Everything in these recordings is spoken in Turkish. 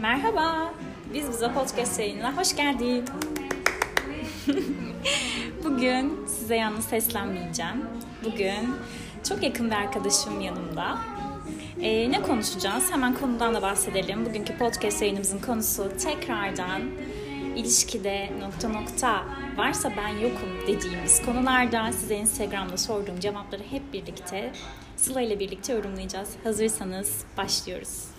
Merhaba, biz bize podcast yayınına hoş geldin. Bugün size yalnız seslenmeyeceğim. Bugün çok yakın bir arkadaşım yanımda. Ee, ne konuşacağız? Hemen konudan da bahsedelim. Bugünkü podcast yayınımızın konusu tekrardan ilişkide nokta nokta varsa ben yokum dediğimiz konularda size Instagram'da sorduğum cevapları hep birlikte Sıla ile birlikte yorumlayacağız. Hazırsanız başlıyoruz.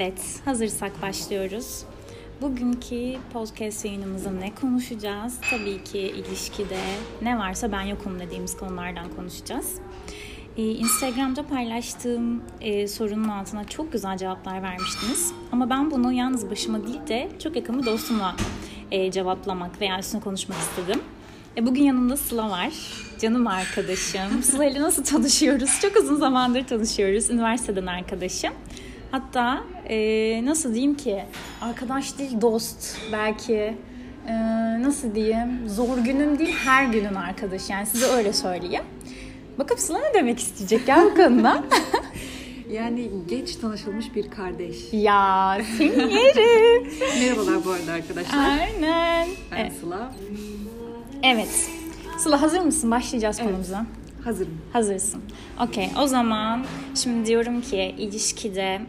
Evet, hazırsak başlıyoruz. Bugünkü podcast yayınımızda ne konuşacağız? Tabii ki ilişkide ne varsa ben yokum dediğimiz konulardan konuşacağız. Ee, Instagram'da paylaştığım e, sorunun altına çok güzel cevaplar vermiştiniz. Ama ben bunu yalnız başıma değil de çok yakın bir dostumla e, cevaplamak veya üstüne konuşmak istedim. E, bugün yanımda Sıla var. Canım arkadaşım. Sıla ile nasıl tanışıyoruz? Çok uzun zamandır tanışıyoruz. Üniversiteden arkadaşım. Hatta e, nasıl diyeyim ki arkadaş değil dost belki e, nasıl diyeyim zor günün değil her günün arkadaşı yani size öyle söyleyeyim. Bakıp Sıla ne demek isteyecek ya bu konuda? Yani geç tanışılmış bir kardeş. ya seni yerim. Merhabalar bu arada arkadaşlar. Aynen. Ben Evet. Sıla. evet. Sıla hazır mısın? Başlayacağız Evet. konumuza. Hazırım. Hazırsın. Okey. O zaman şimdi diyorum ki ilişkide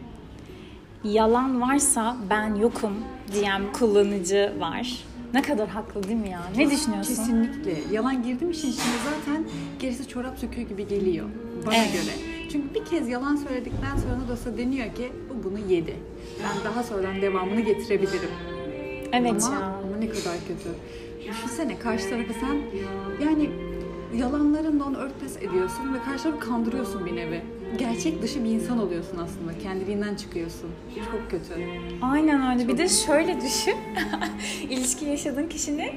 yalan varsa ben yokum diyen kullanıcı var. Ne kadar haklı değil mi ya? Ne düşünüyorsun? Kesinlikle. Yalan girdim işin içine zaten gerisi çorap söküğü gibi geliyor. Bana Evet. göre. Çünkü bir kez yalan söyledikten sonra da deniyor ki bu bunu yedi. Ben daha sonradan devamını getirebilirim. Evet ama, ya. ama ne kadar kötü. Düşünsene karşı tarafı sen yani yalanlarınla onu örtbas ediyorsun ve karşı tarafı kandırıyorsun bir nevi. Gerçek dışı bir insan oluyorsun aslında. Kendiliğinden çıkıyorsun. Çok kötü. Aynen öyle. Bir de şöyle düşün. İlişki yaşadığın kişinin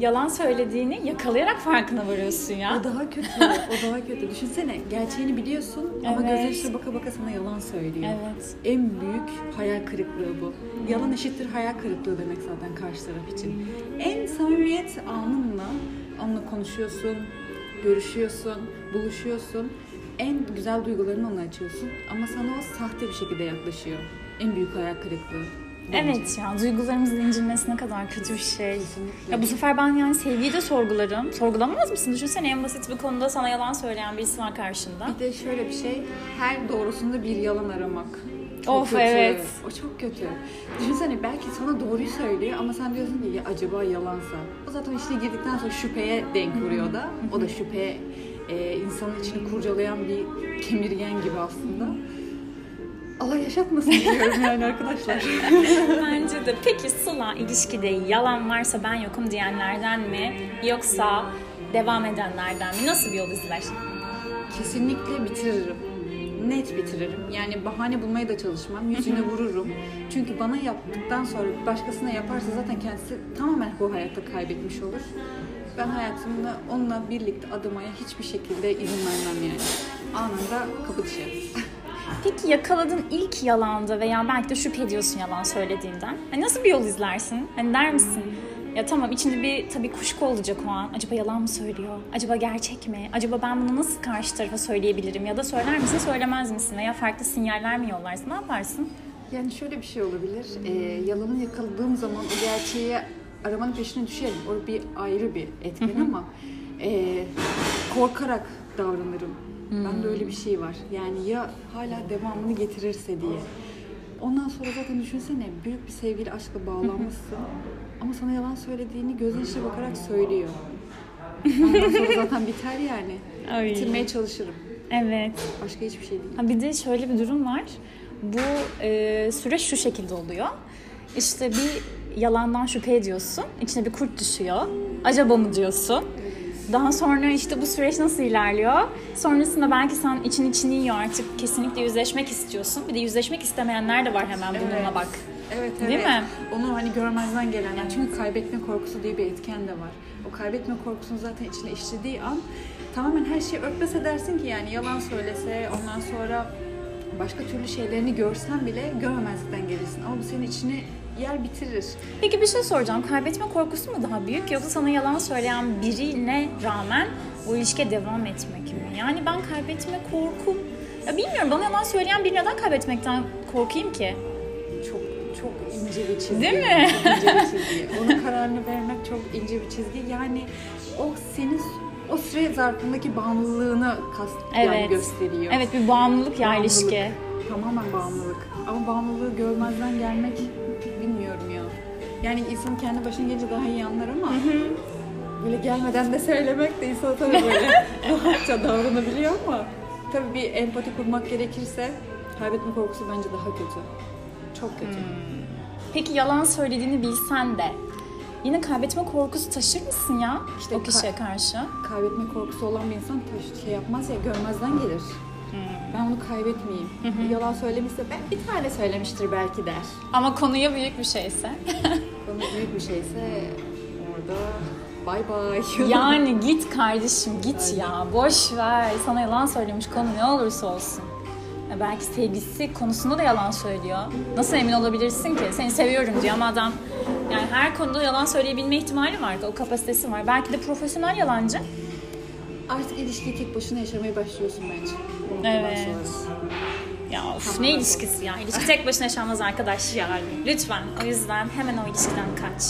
yalan söylediğini yakalayarak farkına varıyorsun ya. O daha kötü. O daha kötü. Düşünsene gerçeğini biliyorsun ama Evet. gözyaşına baka baka sana yalan söylüyor. Evet. En büyük hayal kırıklığı bu. Yalan eşittir hayal kırıklığı demek zaten karşı taraf için. En samimiyet anınla onunla konuşuyorsun, görüşüyorsun, buluşuyorsun. En güzel duygularını ona açıyorsun ama sana o sahte bir şekilde yaklaşıyor. En büyük hayal kırıklığı. bence. Evet ya duygularımızın incinmesi ne kadar kötü bir şey. Kesinlikle. Ya bu sefer ben yani sevgiyi de sorgularım. Sorgulamaz mısın? Düşünsene en basit bir konuda sana yalan söyleyen birisi var karşında. Bir de şöyle bir şey, her doğrusunda bir yalan aramak. Of, evet. O çok kötü. Düşünsene belki sana doğruyu söylüyor ama sen diyorsun ki ya acaba yalansa. O zaten işine girdikten sonra şüpheye denk vuruyor da. O da şüphe e, insanın içini kurcalayan bir kemirgen gibi aslında. Allah yaşatmasın diyorum yani arkadaşlar. Bence de. Peki Sıla ilişkide yalan varsa ben yokum diyenlerden mi? Yoksa devam edenlerden mi? Nasıl bir yol izler? Kesinlikle bitiririm. Net bitiririm. Yani bahane bulmaya da çalışmam. Yüzüne vururum. Çünkü bana yaptıktan sonra başkasına yaparsa zaten kendisi tamamen bu hayatta kaybetmiş olur. Ben hayatımda onunla birlikte adımaya hiçbir şekilde izin vermem yani. Anında kapı dışarı. Peki yakaladığın ilk yalanda veya belki de şüphe ediyorsun yalan söylediğinden. Hani nasıl bir yol izlersin? Hani der misin? Ya tamam içinde bir tabii kuşku olacak o an. Acaba yalan mı söylüyor? Acaba gerçek mi? Acaba ben bunu nasıl karşı tarafa söyleyebilirim? Ya da söyler misin söylemez misin? Veya farklı sinyaller mi yollarsın? Ne yaparsın? Yani şöyle bir şey olabilir. Ee, yalanı yakaladığım zaman o gerçeği aramanın peşine düşerim. O bir ayrı bir etken ama e, korkarak davranırım. Bende öyle bir şey var. Yani ya hala devamını getirirse diye. Ondan sonra zaten düşünsene büyük bir sevgili aşkla bağlanmışsın. ama sana yalan söylediğini gözün içine bakarak söylüyor. Ondan sonra zaten biter yani. Ay. Bitirmeye çalışırım. Evet. Başka hiçbir şey değil. Ha bir de şöyle bir durum var. Bu e, süreç şu şekilde oluyor. İşte bir yalandan şüphe ediyorsun. İçine bir kurt düşüyor. Acaba mı diyorsun? Daha sonra işte bu süreç nasıl ilerliyor? Sonrasında belki sen için içini yiyor artık kesinlikle yüzleşmek istiyorsun. Bir de yüzleşmek istemeyenler de var hemen bununla Evet. bak. Evet evet. Değil mi? Onu hani görmezden gelen yani çünkü kaybetme korkusu diye bir etken de var. O kaybetme korkusunu zaten içine işlediği an tamamen her şeyi örtbas edersin ki yani yalan söylese ondan sonra başka türlü şeylerini görsen bile görmemezlikten gelirsin. Ama bu senin içine yer bitirir. Peki bir şey soracağım. Kaybetme korkusu mu daha büyük yoksa sana yalan söyleyen birine rağmen bu ilişkiye devam etmek mi? Yani ben kaybetme korkum... Ya bilmiyorum bana yalan söyleyen bir neden kaybetmekten korkayım ki? Çok çok ince bir çizgi. Değil mi? Çok ince bir çizgi. Onun kararını vermek çok ince bir çizgi. Yani o senin o süre zarfındaki bağımlılığını kast yani Evet. gösteriyor. Evet bir bağımlılık ya Bağımlılık. ilişki. Tamamen bağımlılık. Ama bağımlılığı görmezden gelmek bilmiyorum ya. Yani insan kendi başına gelince daha iyi anlar ama böyle gelmeden de söylemek de insan tabii böyle rahatça davranabiliyor ama tabii bir empati kurmak gerekirse kaybetme korkusu bence daha kötü. Çok kötü. Peki yalan söylediğini bilsen de yine kaybetme korkusu taşır mısın ya İşte o kişiye karşı? Kaybetme korkusu olan bir insan taş- şey yapmaz ya görmezden gelir. Ben onu kaybetmeyeyim. Yalan söylemişse ben bir tane söylemiştir belki der. Ama konuya büyük bir şeyse. Konu büyük bir şeyse orada bay bay. Yani git kardeşim git ya. Boş ver. Sana yalan söylemiş konu ne olursa olsun. Ya belki sevgisi konusunda da yalan söylüyor. Nasıl emin olabilirsin ki? Seni seviyorum diyor ama adam yani her konuda yalan söyleyebilme ihtimali var. O kapasitesi var. Belki de profesyonel yalancı. Artık ilişkiyi tek başına yaşamaya başlıyorsun bence. Evet. Ya of Tamam, ne ilişkisi ya. İlişki tek başına yaşanmaz arkadaş ya. Lütfen o yüzden hemen o ilişkiden kaç.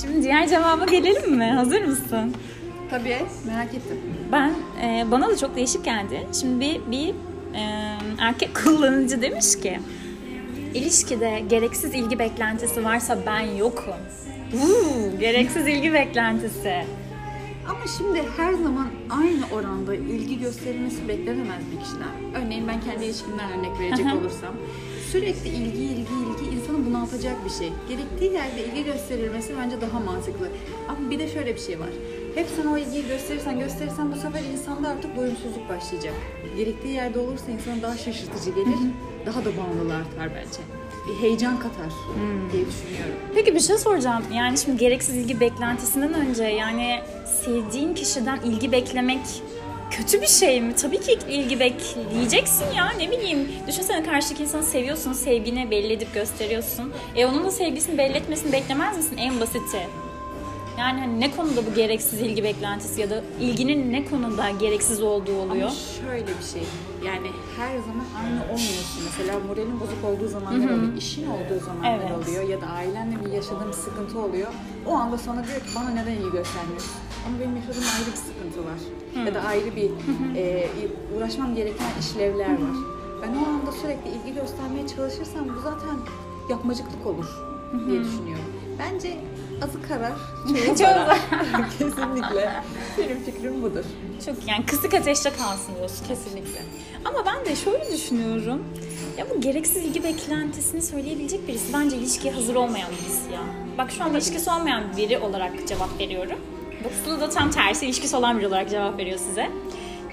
Şimdi diğer cevaba gelelim mi? Hazır mısın? Tabii merak ettim. Ben e, bana da çok değişik geldi. Şimdi bir, bir e, erkek kullanıcı demiş ki ilişkide gereksiz ilgi beklentisi varsa ben yokum. Uuu, gereksiz ilgi beklentisi. Ama şimdi her zaman aynı oranda ilgi gösterilmesi beklenemez bir kişiden. Örneğin ben kendi ilişkimden örnek verecek olursam. Sürekli ilgi, ilgi, ilgi insanı bunaltacak bir şey. Gerektiği yerde ilgi gösterilmesi bence daha mantıklı. Ama bir de şöyle bir şey var. Hep sen o ilgiyi gösterirsen gösterirsen bu sefer insanda artık doyumsuzluk başlayacak. Gerektiği yerde olursa insana daha şaşırtıcı gelir. daha da bağımlılığı artar bence. Bir heyecan katar diye düşünüyorum. Peki bir şey soracağım. Yani şimdi gereksiz ilgi beklentisinden önce yani sevdiğin kişiden ilgi beklemek kötü bir şey mi? Tabii ki ilgi bekleyeceksin ya ne bileyim. Düşünsene karşıdaki insanı seviyorsun, sevgini belli edip gösteriyorsun. E onun da sevgisini belli etmesini beklemez misin en basiti? Yani hani ne konuda bu gereksiz ilgi beklentisi ya da ilginin ne konuda gereksiz olduğu oluyor? Ama şöyle bir şey. Yani her zaman aynı olmuyorsun. Mesela moralin bozuk olduğu zamanlar oluyor. işin olduğu zamanlar Evet. oluyor. Ya da ailenle bir yaşadığın bir sıkıntı oluyor. O anda sana diyor ki bana neden ilgi göstermiyorsun? Ama benim yaşadığım ayrı bir sıkıntı var. Ya da ayrı bir e, uğraşmam gereken işlevler var. Ben o anda sürekli ilgi göstermeye çalışırsam bu zaten yapmacıklık olur diye düşünüyorum. Bence azı karar, çoğu zarar. Kesinlikle. Benim fikrim budur. Çok yani kısık ateşte kalsın diyorsun. Kesinlikle. Ama ben de şöyle düşünüyorum. Ya bu gereksiz ilgi beklentisini söyleyebilecek birisi bence ilişkiye hazır olmayan birisi ya. Bak şu an ilişkisi olmayan biri olarak cevap veriyorum. Basılı da tam tersi ilişkisi olan biri olarak cevap veriyor size.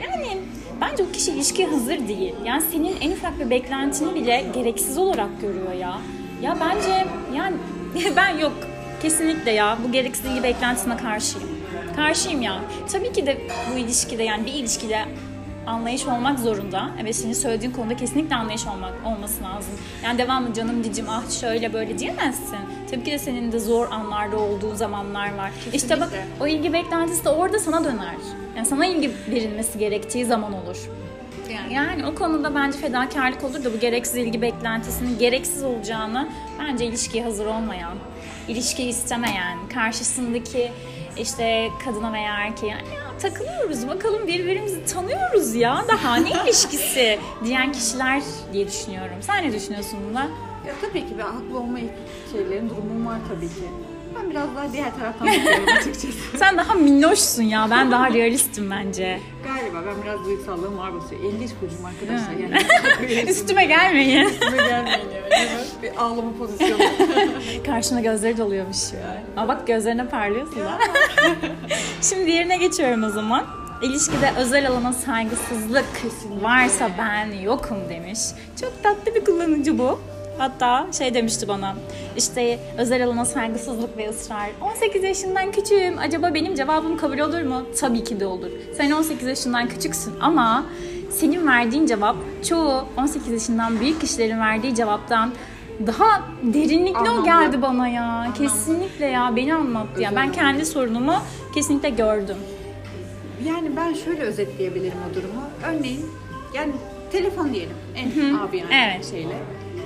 Yani bence o kişi ilişkiye hazır değil. Yani senin en ufak bir beklentini bile gereksiz olarak görüyor ya. Ya bence yani ben yok kesinlikle ya bu gereksiz ilgi beklentisine karşıyım. Karşıyım ya. Tabii ki de bu ilişkide yani bir ilişkide anlayış olmak zorunda. Evet senin söylediğin konuda kesinlikle anlayış olmak olması lazım. Yani devamlı canım cicim ah şöyle böyle diyemezsin. Tabii ki de senin de zor anlarda olduğu zamanlar var. İşte bak Kesinlikle. o ilgi beklentisi de orada sana döner. Yani sana ilgi verilmesi gerektiği zaman olur. Yani. Yani o konuda bence fedakarlık olur da bu gereksiz ilgi beklentisinin gereksiz olacağını bence ilişkiye hazır olmayan, ilişkiyi istemeyen, karşısındaki işte kadına veya erkeğe ya takılıyoruz bakalım birbirimizi tanıyoruz ya daha ne ilişkisi diyen kişiler diye düşünüyorum. Sen ne düşünüyorsun bunda? Ya tabii ki ben haklı olma şeylerin durumum var tabii ki. Ben biraz daha diğer taraftan bakıyorum açıkçası. Sen daha minnoşsun ya ben daha realistim bence. Galiba ben biraz duygusallığım var basıyor. Yengeç burcum arkadaşlar. Yani Üstüme gelmeyin. üstüme gelmeyin yani. Bir ağlama pozisyonu. Karşına gözleri doluyormuş ya. Aa bak gözlerine parlıyorsun da. Şimdi yerine geçiyorum o zaman. İlişkide özel alana saygısızlık varsa ben yokum demiş. Çok tatlı bir kullanıcı bu. Hatta şey demişti bana işte özel alana saygısızlık ve ısrar. 18 yaşından küçüğüm. Acaba benim cevabım kabul olur mu? Tabii ki de olur. Sen 18 yaşından küçüksün ama senin verdiğin cevap çoğu 18 yaşından büyük kişilerin verdiği cevaptan daha derinlikli o Anlamlı. geldi bana ya. Kesinlikle ya beni anlattı ya. Ben anlamlı. kendi sorunumu kesinlikle gördüm. Yani ben şöyle özetleyebilirim o durumu. Örneğin yani telefon diyelim en abi yani Evet. şeyle.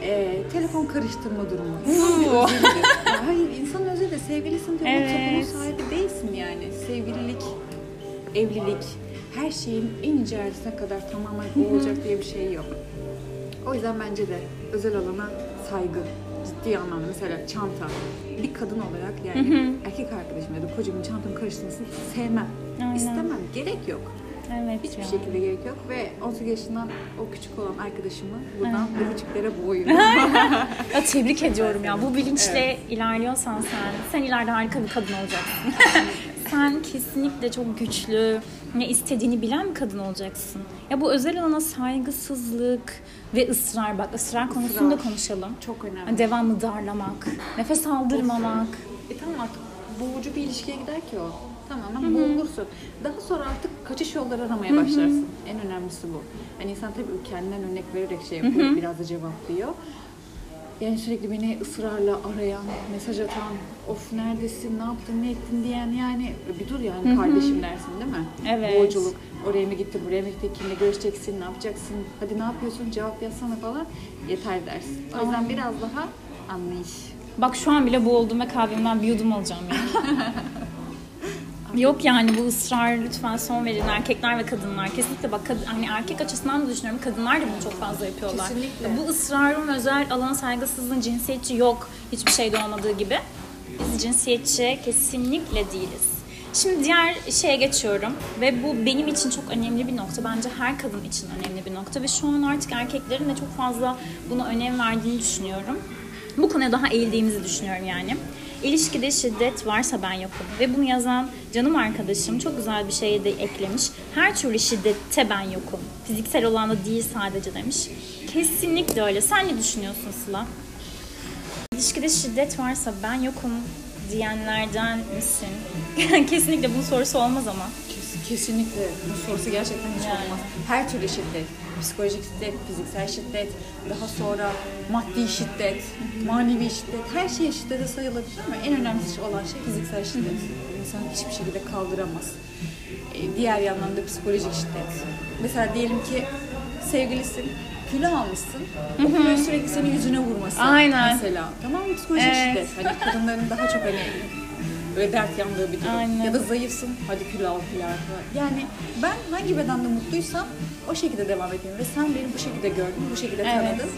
Ee, telefon karıştırma durumu. Oo. İnsan bir özelidir. Ya Hayır insan özü de sevgilisin diye Evet. evet. sahibi değilsin yani. Sevgililik, evlilik her şeyin en ince ayrıntısına kadar tamamen o olacak diye bir şey yok. O yüzden bence de özel alana saygı ciddi anlamda mesela çanta bir kadın olarak yani erkek arkadaşım ya da kocamın çantamı karıştırmasını sevmem. Aynen. İstemem. Gerek yok. Evet Hiçbir ya. şekilde gerek yok ve 18 yaşından o küçük olan arkadaşımı buradan bu küçüklere boğuyorum. Ya tebrik ediyorum ya. Bu bilinçle ilerliyorsan sen, sen ileride harika bir kadın olacaksın. sen kesinlikle çok güçlü, ne istediğini bilen bir kadın olacaksın. Ya bu özel alana saygısızlık ve ısrar bak ısrar konusunda konuşalım. Çok önemli. Devamlı darlamak, nefes aldırmamak. E tamam artık boğucu bir ilişkiye gider ki o. Tamamen boğulursun. Daha sonra artık kaçış yolları aramaya başlarsın. En önemlisi bu. Hani insan tabii kendinden örnek vererek şey yapıyor, biraz da cevaplıyor. Yani sürekli beni ısrarla arayan, mesaj atan, of neredesin, ne yaptın, ne ettin diyen yani bir dur yani kardeşim dersin değil mi? Evet. Boğuculuk, oraya mı gittin, buraya mı gittin, kimle görüşeceksin, ne yapacaksın, hadi ne yapıyorsun, cevap yazsana falan yeter dersin. O yüzden Aynen. biraz daha anlayış. Bak şu an bile boğuldum ve kahvemden bir yudum alacağım yani. Yok yani bu ısrar lütfen son verin erkekler ve kadınlar. Kesinlikle bak kadın, hani erkek açısından da düşünüyorum kadınlar da bunu çok fazla yapıyorlar. Kesinlikle. Bu ısrarın özel alan saygısızlığın cinsiyetçi yok hiçbir şeyde olmadığı gibi. Biz cinsiyetçi kesinlikle değiliz. Şimdi diğer şeye geçiyorum ve bu benim için çok önemli bir nokta. Bence her kadın için önemli bir nokta ve şu an artık erkeklerin de çok fazla buna önem verdiğini düşünüyorum. Bu konuya daha eğildiğimizi düşünüyorum yani. İlişkide şiddet varsa ben yokum. Ve bunu yazan canım arkadaşım çok güzel bir şey de eklemiş. Her türlü şiddette ben yokum. Fiziksel olan da değil sadece demiş. Kesinlikle öyle. Sen ne düşünüyorsun Sıla? İlişkide şiddet varsa ben yokum diyenlerden misin? Kesinlikle bunun sorusu olmaz ama. Kes- Kesinlikle. Bu sorusu gerçekten hiç Yani. olmaz. Her türlü şiddet. Psikolojik şiddet, fiziksel şiddet, daha sonra maddi şiddet, manevi şiddet. Her şey şiddete sayılabilir ama en önemlisi olan şey fiziksel şiddet. İnsan hiçbir şekilde kaldıramaz. Ee, diğer yandan da psikolojik şiddet. Mesela diyelim ki sevgilisin, kilo almışsın. O sürekli senin yüzüne vurması. Aynen. Mesela. Tamam mı? Psikolojik Evet. şiddet. Hani kadınların daha çok hani böyle dert yandığı bir durum. Aynen. Ya da zayıfsın, hadi kilo al kilo al. Yani ben hangi bedende mutluysam o şekilde devam edeyim. Ve sen beni bu şekilde gördün, bu şekilde Evet. tanıdın.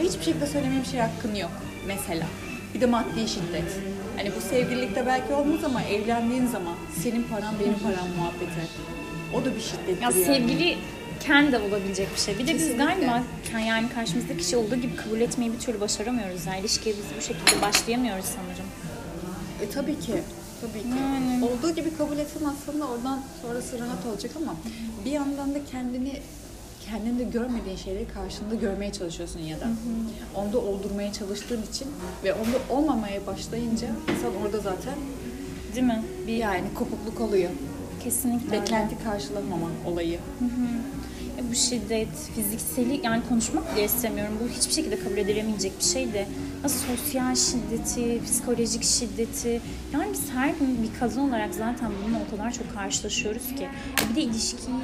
Ve hiçbir şekilde söylemeye bir şey hakkın yok mesela. Bir de maddi şiddet. Hani bu sevgililikte belki olmaz ama evlendiğin zaman senin paran benim param muhabbeti. O da bir şiddettir Ya yani. sevgili kendi olabilecek bir şey. Bir de biz Kesinlikle. galiba yani karşımızdaki kişi olduğu gibi kabul etmeyi bir türlü başaramıyoruz. Yani ilişkiye biz bu şekilde başlayamıyoruz sanırım. E tabii ki. Tabii ki. Yani. Olduğu gibi kabul etsen aslında oradan sonrası rahat olacak ama bir yandan da kendini kendinde görmediğin şeyleri karşında görmeye çalışıyorsun ya da. Onda oldurmaya çalıştığın için ve onda olmamaya başlayınca insan orada zaten Değil mi? Bir yani kopukluk oluyor. kesinlikle. Beklenti karşılamama olayı. Ya bu şiddet, fizikseli yani konuşmak bile istemiyorum. Bu hiçbir şekilde kabul edilemeyecek bir şey de. Ya sosyal şiddeti, psikolojik şiddeti. Yani biz her gün bir kadın olarak zaten bununla o kadar çok karşılaşıyoruz ki. Bir de ilişkiyi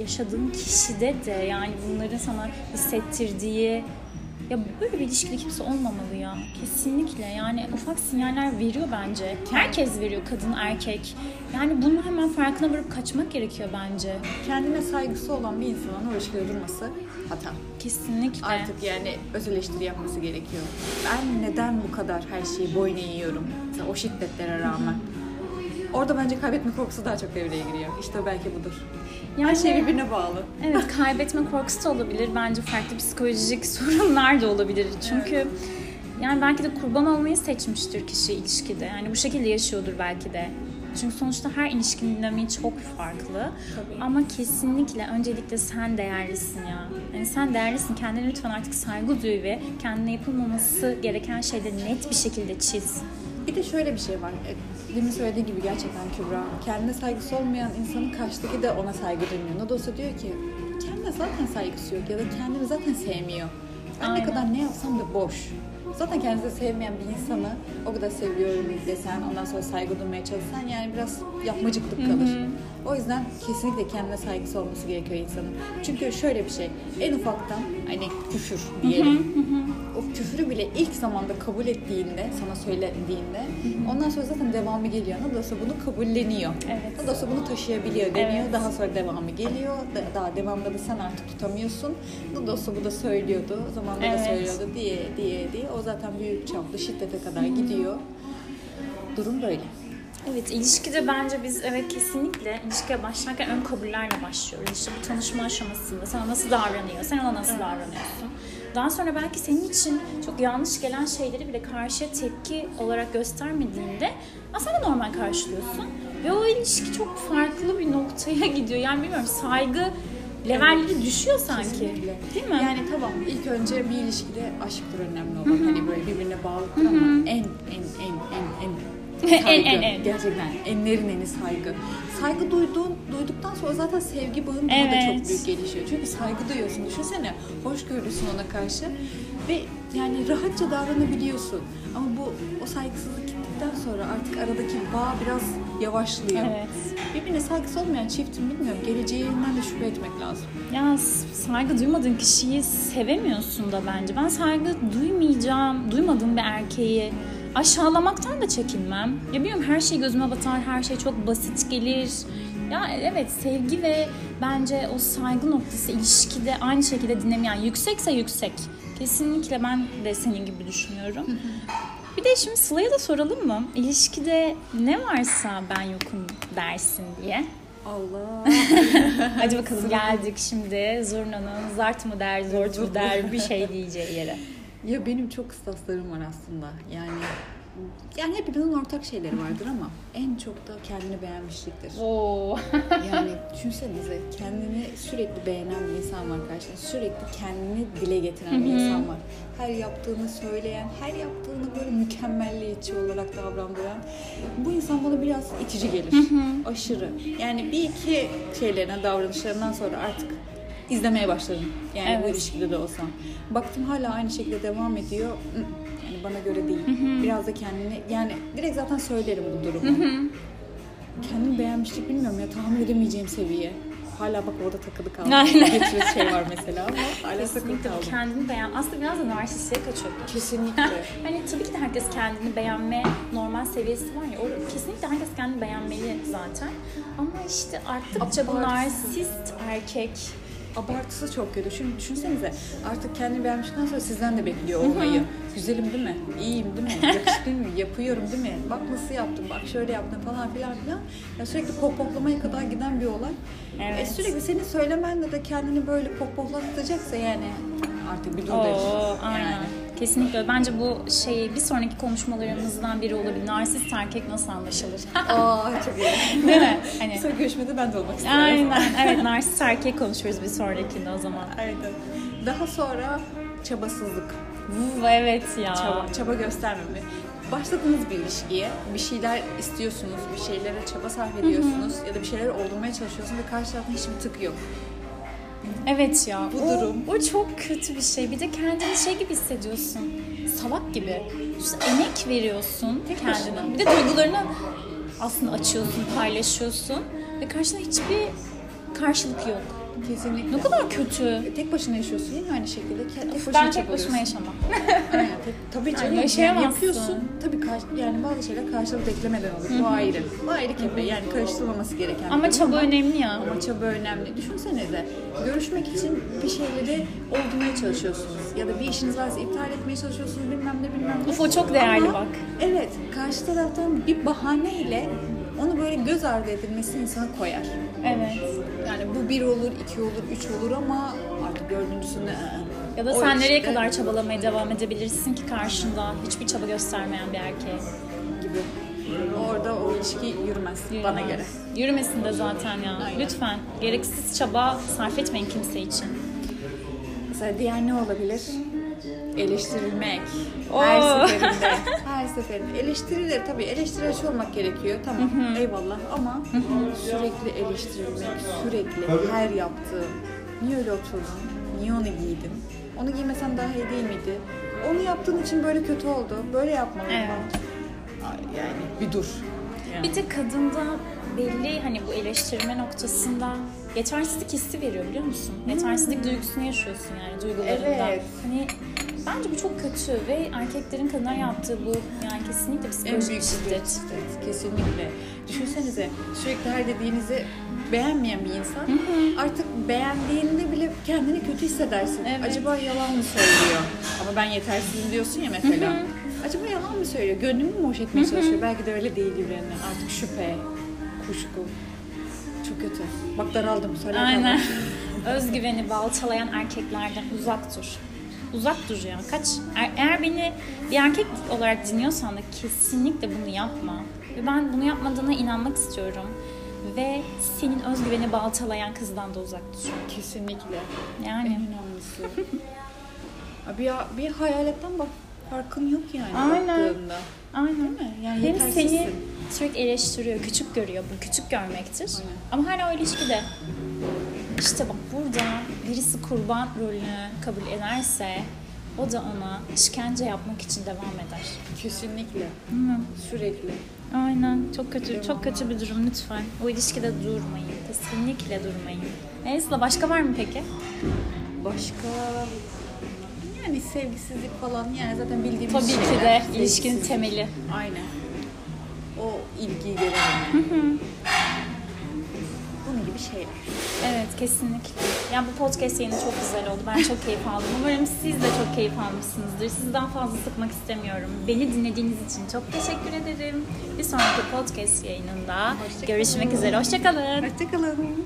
yaşadığın kişide de yani bunların sana hissettirdiği ya böyle bir ilişkide kimse olmamalı ya. Kesinlikle yani ufak sinyaller veriyor bence. Herkes veriyor kadın erkek. Yani bunun hemen farkına varıp kaçmak gerekiyor bence. Kendine saygısı olan bir insanın o ilişkide durması hata. Kesinlikle. Artık yani öz eleştiri yapması gerekiyor. Ben neden bu kadar her şeyi boyun eğiyorum? Mesela o şiddetlere rağmen. Orada bence kaybetme korkusu daha çok devreye giriyor. İşte belki budur. Yani Her şey birbirine bağlı. evet kaybetme korkusu da olabilir. Bence farklı psikolojik sorunlar da olabilir. Çünkü yani belki de kurban olmayı seçmiştir kişi ilişkide. Yani bu şekilde yaşıyordur belki de. Çünkü sonuçta her ilişkinin dinamiği çok farklı. Tabii. Ama kesinlikle öncelikle sen değerlisin ya. Yani sen değerlisin. Kendine lütfen artık saygı duy ve kendine yapılmaması gereken şeyleri net bir şekilde çiz. Bir de şöyle bir şey var. Demin söylediği gibi gerçekten Kübra. Kendine saygısı olmayan insanın karşıdaki de ona saygı duymuyor. Ne de olsa diyor ki kendine zaten saygısı yok ya da kendini zaten sevmiyor. Ben ne kadar ne yapsam da boş. zaten kendinizi sevmeyen bir insanı o kadar seviyorum desen, ondan sonra saygı duymaya çalışsan yani biraz yapmacıklık kalır. O yüzden kesinlikle kendine saygısı olması gerekiyor insanın. Çünkü şöyle bir şey, en ufaktan hani küfür diyelim. o küfürü bile ilk zamanda kabul ettiğinde, sana söylediğinde ondan sonra zaten devamı geliyor. Olsa bunu kabulleniyor. Evet. Olsa bunu taşıyabiliyor deniyor. Evet. Daha sonra devamı geliyor. Da- Daha devamında da sen artık tutamıyorsun. Olsa bu da söylüyordu. O zaman da Evet. söylüyordu diye diye diye. O zaten büyük çaplı şiddete kadar gidiyor. Durum böyle. Evet ilişkide bence biz evet kesinlikle ilişkiye başlarken ön kabullerle başlıyoruz. İşte bu tanışma aşamasında sana nasıl davranıyor, sen ona nasıl davranıyorsun. Daha sonra belki senin için çok yanlış gelen şeyleri bile karşıya tepki olarak göstermediğinde aslında normal karşılıyorsun. Ve o ilişki çok farklı bir noktaya gidiyor. Yani bilmiyorum saygı levelleri düşüyor sanki. Kesinlikle. Değil mi? Yani tamam ilk önce bir ilişkide aşktır önemli olan. Hani böyle birbirine bağlıdır ama en en en en En, saygı. en, en. Gerçekten enlerin eni saygı. Saygı duyduğun, duyduktan sonra zaten sevgi bağın daha da Evet. çok büyük gelişiyor. Çünkü saygı duyuyorsun. Düşünsene hoşgörülüsün ona karşı ve yani rahatça davranabiliyorsun. Ama bu o saygısızlık gittikten sonra artık aradaki bağ biraz yavaşlıyor. Evet. Birbirine saygısı olmayan çiftin bilmiyorum geleceğinden de şüphe etmek lazım. Ya saygı duymadığın kişiyi sevemiyorsun da bence. Ben saygı duymayacağım, duymadığım bir erkeği aşağılamaktan da çekinmem. Ya biliyorum her şey gözüme batar, her şey çok basit gelir. Ya evet sevgi ve bence o saygı noktası ilişkide aynı şekilde dinlemeyen yüksekse yüksek. Kesinlikle ben de senin gibi düşünüyorum. Bir de şimdi Sıla'ya da soralım mı? İlişkide ne varsa ben yokum dersin diye. Allah. Hadi bakalım geldik şimdi zurnanın zart mı der, zort mu der bir şey diyeceği yere. Ya benim çok kıstaslarım var aslında. Yani yani hepimizin ortak şeyleri vardır ama en çok da kendini beğenmişliktir. Oo. Yani düşünsenize kendini sürekli beğenen bir insan var karşında. Sürekli kendini dile getiren bir insan var. Her yaptığını söyleyen, her yaptığını böyle mükemmelliyetçi olarak davrandıran. Bu insan bana biraz itici gelir. Aşırı. Yani bir iki şeylerine, davranışlarından sonra artık izlemeye başladım. Yani bu Evet. ilişkide de olsam. Baktım hala aynı şekilde devam ediyor. Yani bana göre değil. Biraz da kendini yani direkt zaten söylerim bu durumu. Kendimi beğenmişlik bilmiyorum ya tahmin edemeyeceğim seviye. Hala bak orada takılı kaldım. Aynen. Geçiyor şey var mesela ama hala takılı Kesinlikle kaldım. kendini beğen. Aslında biraz da narsistliğe kaçıyor. Kesinlikle. Hani tabii ki de herkes kendini beğenme normal seviyesi var ya. O, kesinlikle herkes kendini beğenmeli zaten. Ama işte arttıkça bu narsist erkek Abartısı çok kötü. Çünkü düşünsenize artık kendini beğenmişten sonra sizden de bekliyor olmayı. Güzelim değil mi? İyiyim değil mi? Yakışıklıyım mı? Yapıyorum değil mi? Bak nasıl yaptım, bak şöyle yaptım falan filan filan. Ya sürekli pohpohlamaya kadar giden bir olay. Evet. E sürekli senin söylemenle de kendini böyle pohpohlatacaksa yani artık bir dur. Oo, aynen. Yani. Kesinlikle. Bence bu şey bir sonraki konuşmalarımızdan biri olabilir. Narsist erkek nasıl anlaşılır? Aa çok iyi. Değil mi? Hani Sonra görüşmede ben de olmak istiyorum. Aynen. Evet narsist erkek konuşuruz bir sonrakinde o zaman. Aynen. Daha sonra çabasızlık. Uf, evet ya. Çaba, çaba göstermeme. Başladığınız bir ilişkiye bir şeyler istiyorsunuz, bir şeylere çaba sarf ediyorsunuz ya da bir şeyler oldurmaya çalışıyorsunuz ve karşı tarafta hiçbir tık yok. Evet ya. Bu durum. O çok kötü bir şey. Bir de kendini şey gibi hissediyorsun. Salak gibi. İşte emek veriyorsun Tek kendine. başına. Bir de duygularını aslında açıyorsun, paylaşıyorsun. Ve karşında hiçbir karşılık yok. Kesinlikle. Ne kadar kötü. Tek başına yaşıyorsun mi aynı şekilde? Tek başına Ben tek başıma yaşamam. Aynen. Tek, tabii canım. Yani yaşayamazsın. yapıyorsun. Tabii karşı, yani bazı şeyler karşılık beklemeden olur. Bu ayrı. Bu ayrı kepe. Yani karıştırılmaması gereken Ama çaba önemli ya. Ama çaba önemli. Düşünsenize görüşmek için bir şeyleri oldurmaya çalışıyorsunuz. Ya da bir işiniz varsa iptal etmeye çalışıyorsunuz bilmem ne bilmem ne. Uf, o çok değerli Ama bak. Evet karşı taraftan bir bahaneyle onu böyle göz ardı edilmesi insanı koyar. Evet. Yani bu bir olur, iki olur, üç olur ama artık dördüncüsünde ı-ı. Ya da O sen nereye kadar çabalamaya devam edebilirsin ki karşında hiçbir çaba göstermeyen bir erkeğe. gibi. Orada o ilişki yürümez, bana Yürümez. göre. Yürümesin de zaten ya. Aynen. Lütfen gereksiz çaba sarf etmeyin kimse için. Mesela diğer ne olabilir? Eleştirilmek. Her Oo. seferinde. Her seferinde. Eleştirilir tabii. Eleştirici olmak gerekiyor. Tamam. Eyvallah ama sürekli eleştirilmek. Sürekli her yaptığı. Niye öyle oturdun? Niye onu giydin? Onu giymesen daha iyi değil miydi? onu yaptığın için böyle kötü oldu. Böyle yapmalıyım Evet. Yani bir dur. Yani. Bir de kadında belli hani bu eleştirme noktasında yetersizlik hissi veriyor biliyor musun? Yetersizlik duygusunu yaşıyorsun yani duygularında. Evet. Hani bence bu çok kötü ve erkeklerin kadına yaptığı bu yani kesinlikle en psikolojik büyük şiddet. şiddet. Kesinlikle. Düşünsenize sürekli her dediğinizi beğenmeyen bir insan artık beğendiğinde bile kendini kötü hissedersin. Evet. Acaba yalan mı söylüyor? Ama ben yetersizim diyorsun ya mesela. Acaba yalan mı söylüyor? Gönlümü mü hoş etmeye çalışıyor? Belki de öyle değil yüreğinden. Artık şüphe, kuşku. Çok kötü. Bak daraldım. Söyle Aynen. Özgüveni baltalayan erkeklerden uzak dur. Uzak dur ya. Kaç er- eğer beni bir erkek olarak dinliyorsan da kesinlikle bunu yapma. Ve ben bunu yapmadığına inanmak istiyorum. Ve senin özgüveni baltalayan kızdan da uzak dur. Kesinlikle. En Yani önemlisi. Abi ya bir hayaletten bak. Farkın yok yani Aynen. baktığında. aynen. Değil mi? Yani Hem yetersizsin. seni sürekli eleştiriyor, küçük görüyor. Bu küçük görmektir. Aynen. Ama hala o ilişkide. İşte bak burada birisi kurban rolünü kabul ederse o da ona işkence yapmak için devam eder. Kesinlikle. Mi? Sürekli. Aynen. Çok kötü, Devam. çok kötü bir durum lütfen. O ilişkide durmayın. Kesinlikle durmayın. Neyse başka var mı peki? Başka yani sevgisizlik falan yani zaten bildiğimiz Tabii ki şeyler. de ilişkinin temeli. Aynen. O ilgiyi göremem. Şeyler. Evet kesinlikle. Yani bu podcast yayını çok güzel oldu. Ben çok keyif aldım. Umarım siz de çok keyif almışsınızdır. Sizi daha fazla sıkmak istemiyorum. Beni dinlediğiniz için çok teşekkür ederim. Bir sonraki podcast yayınında Hoşça görüşmek üzere. Hoşçakalın. Hoşçakalın.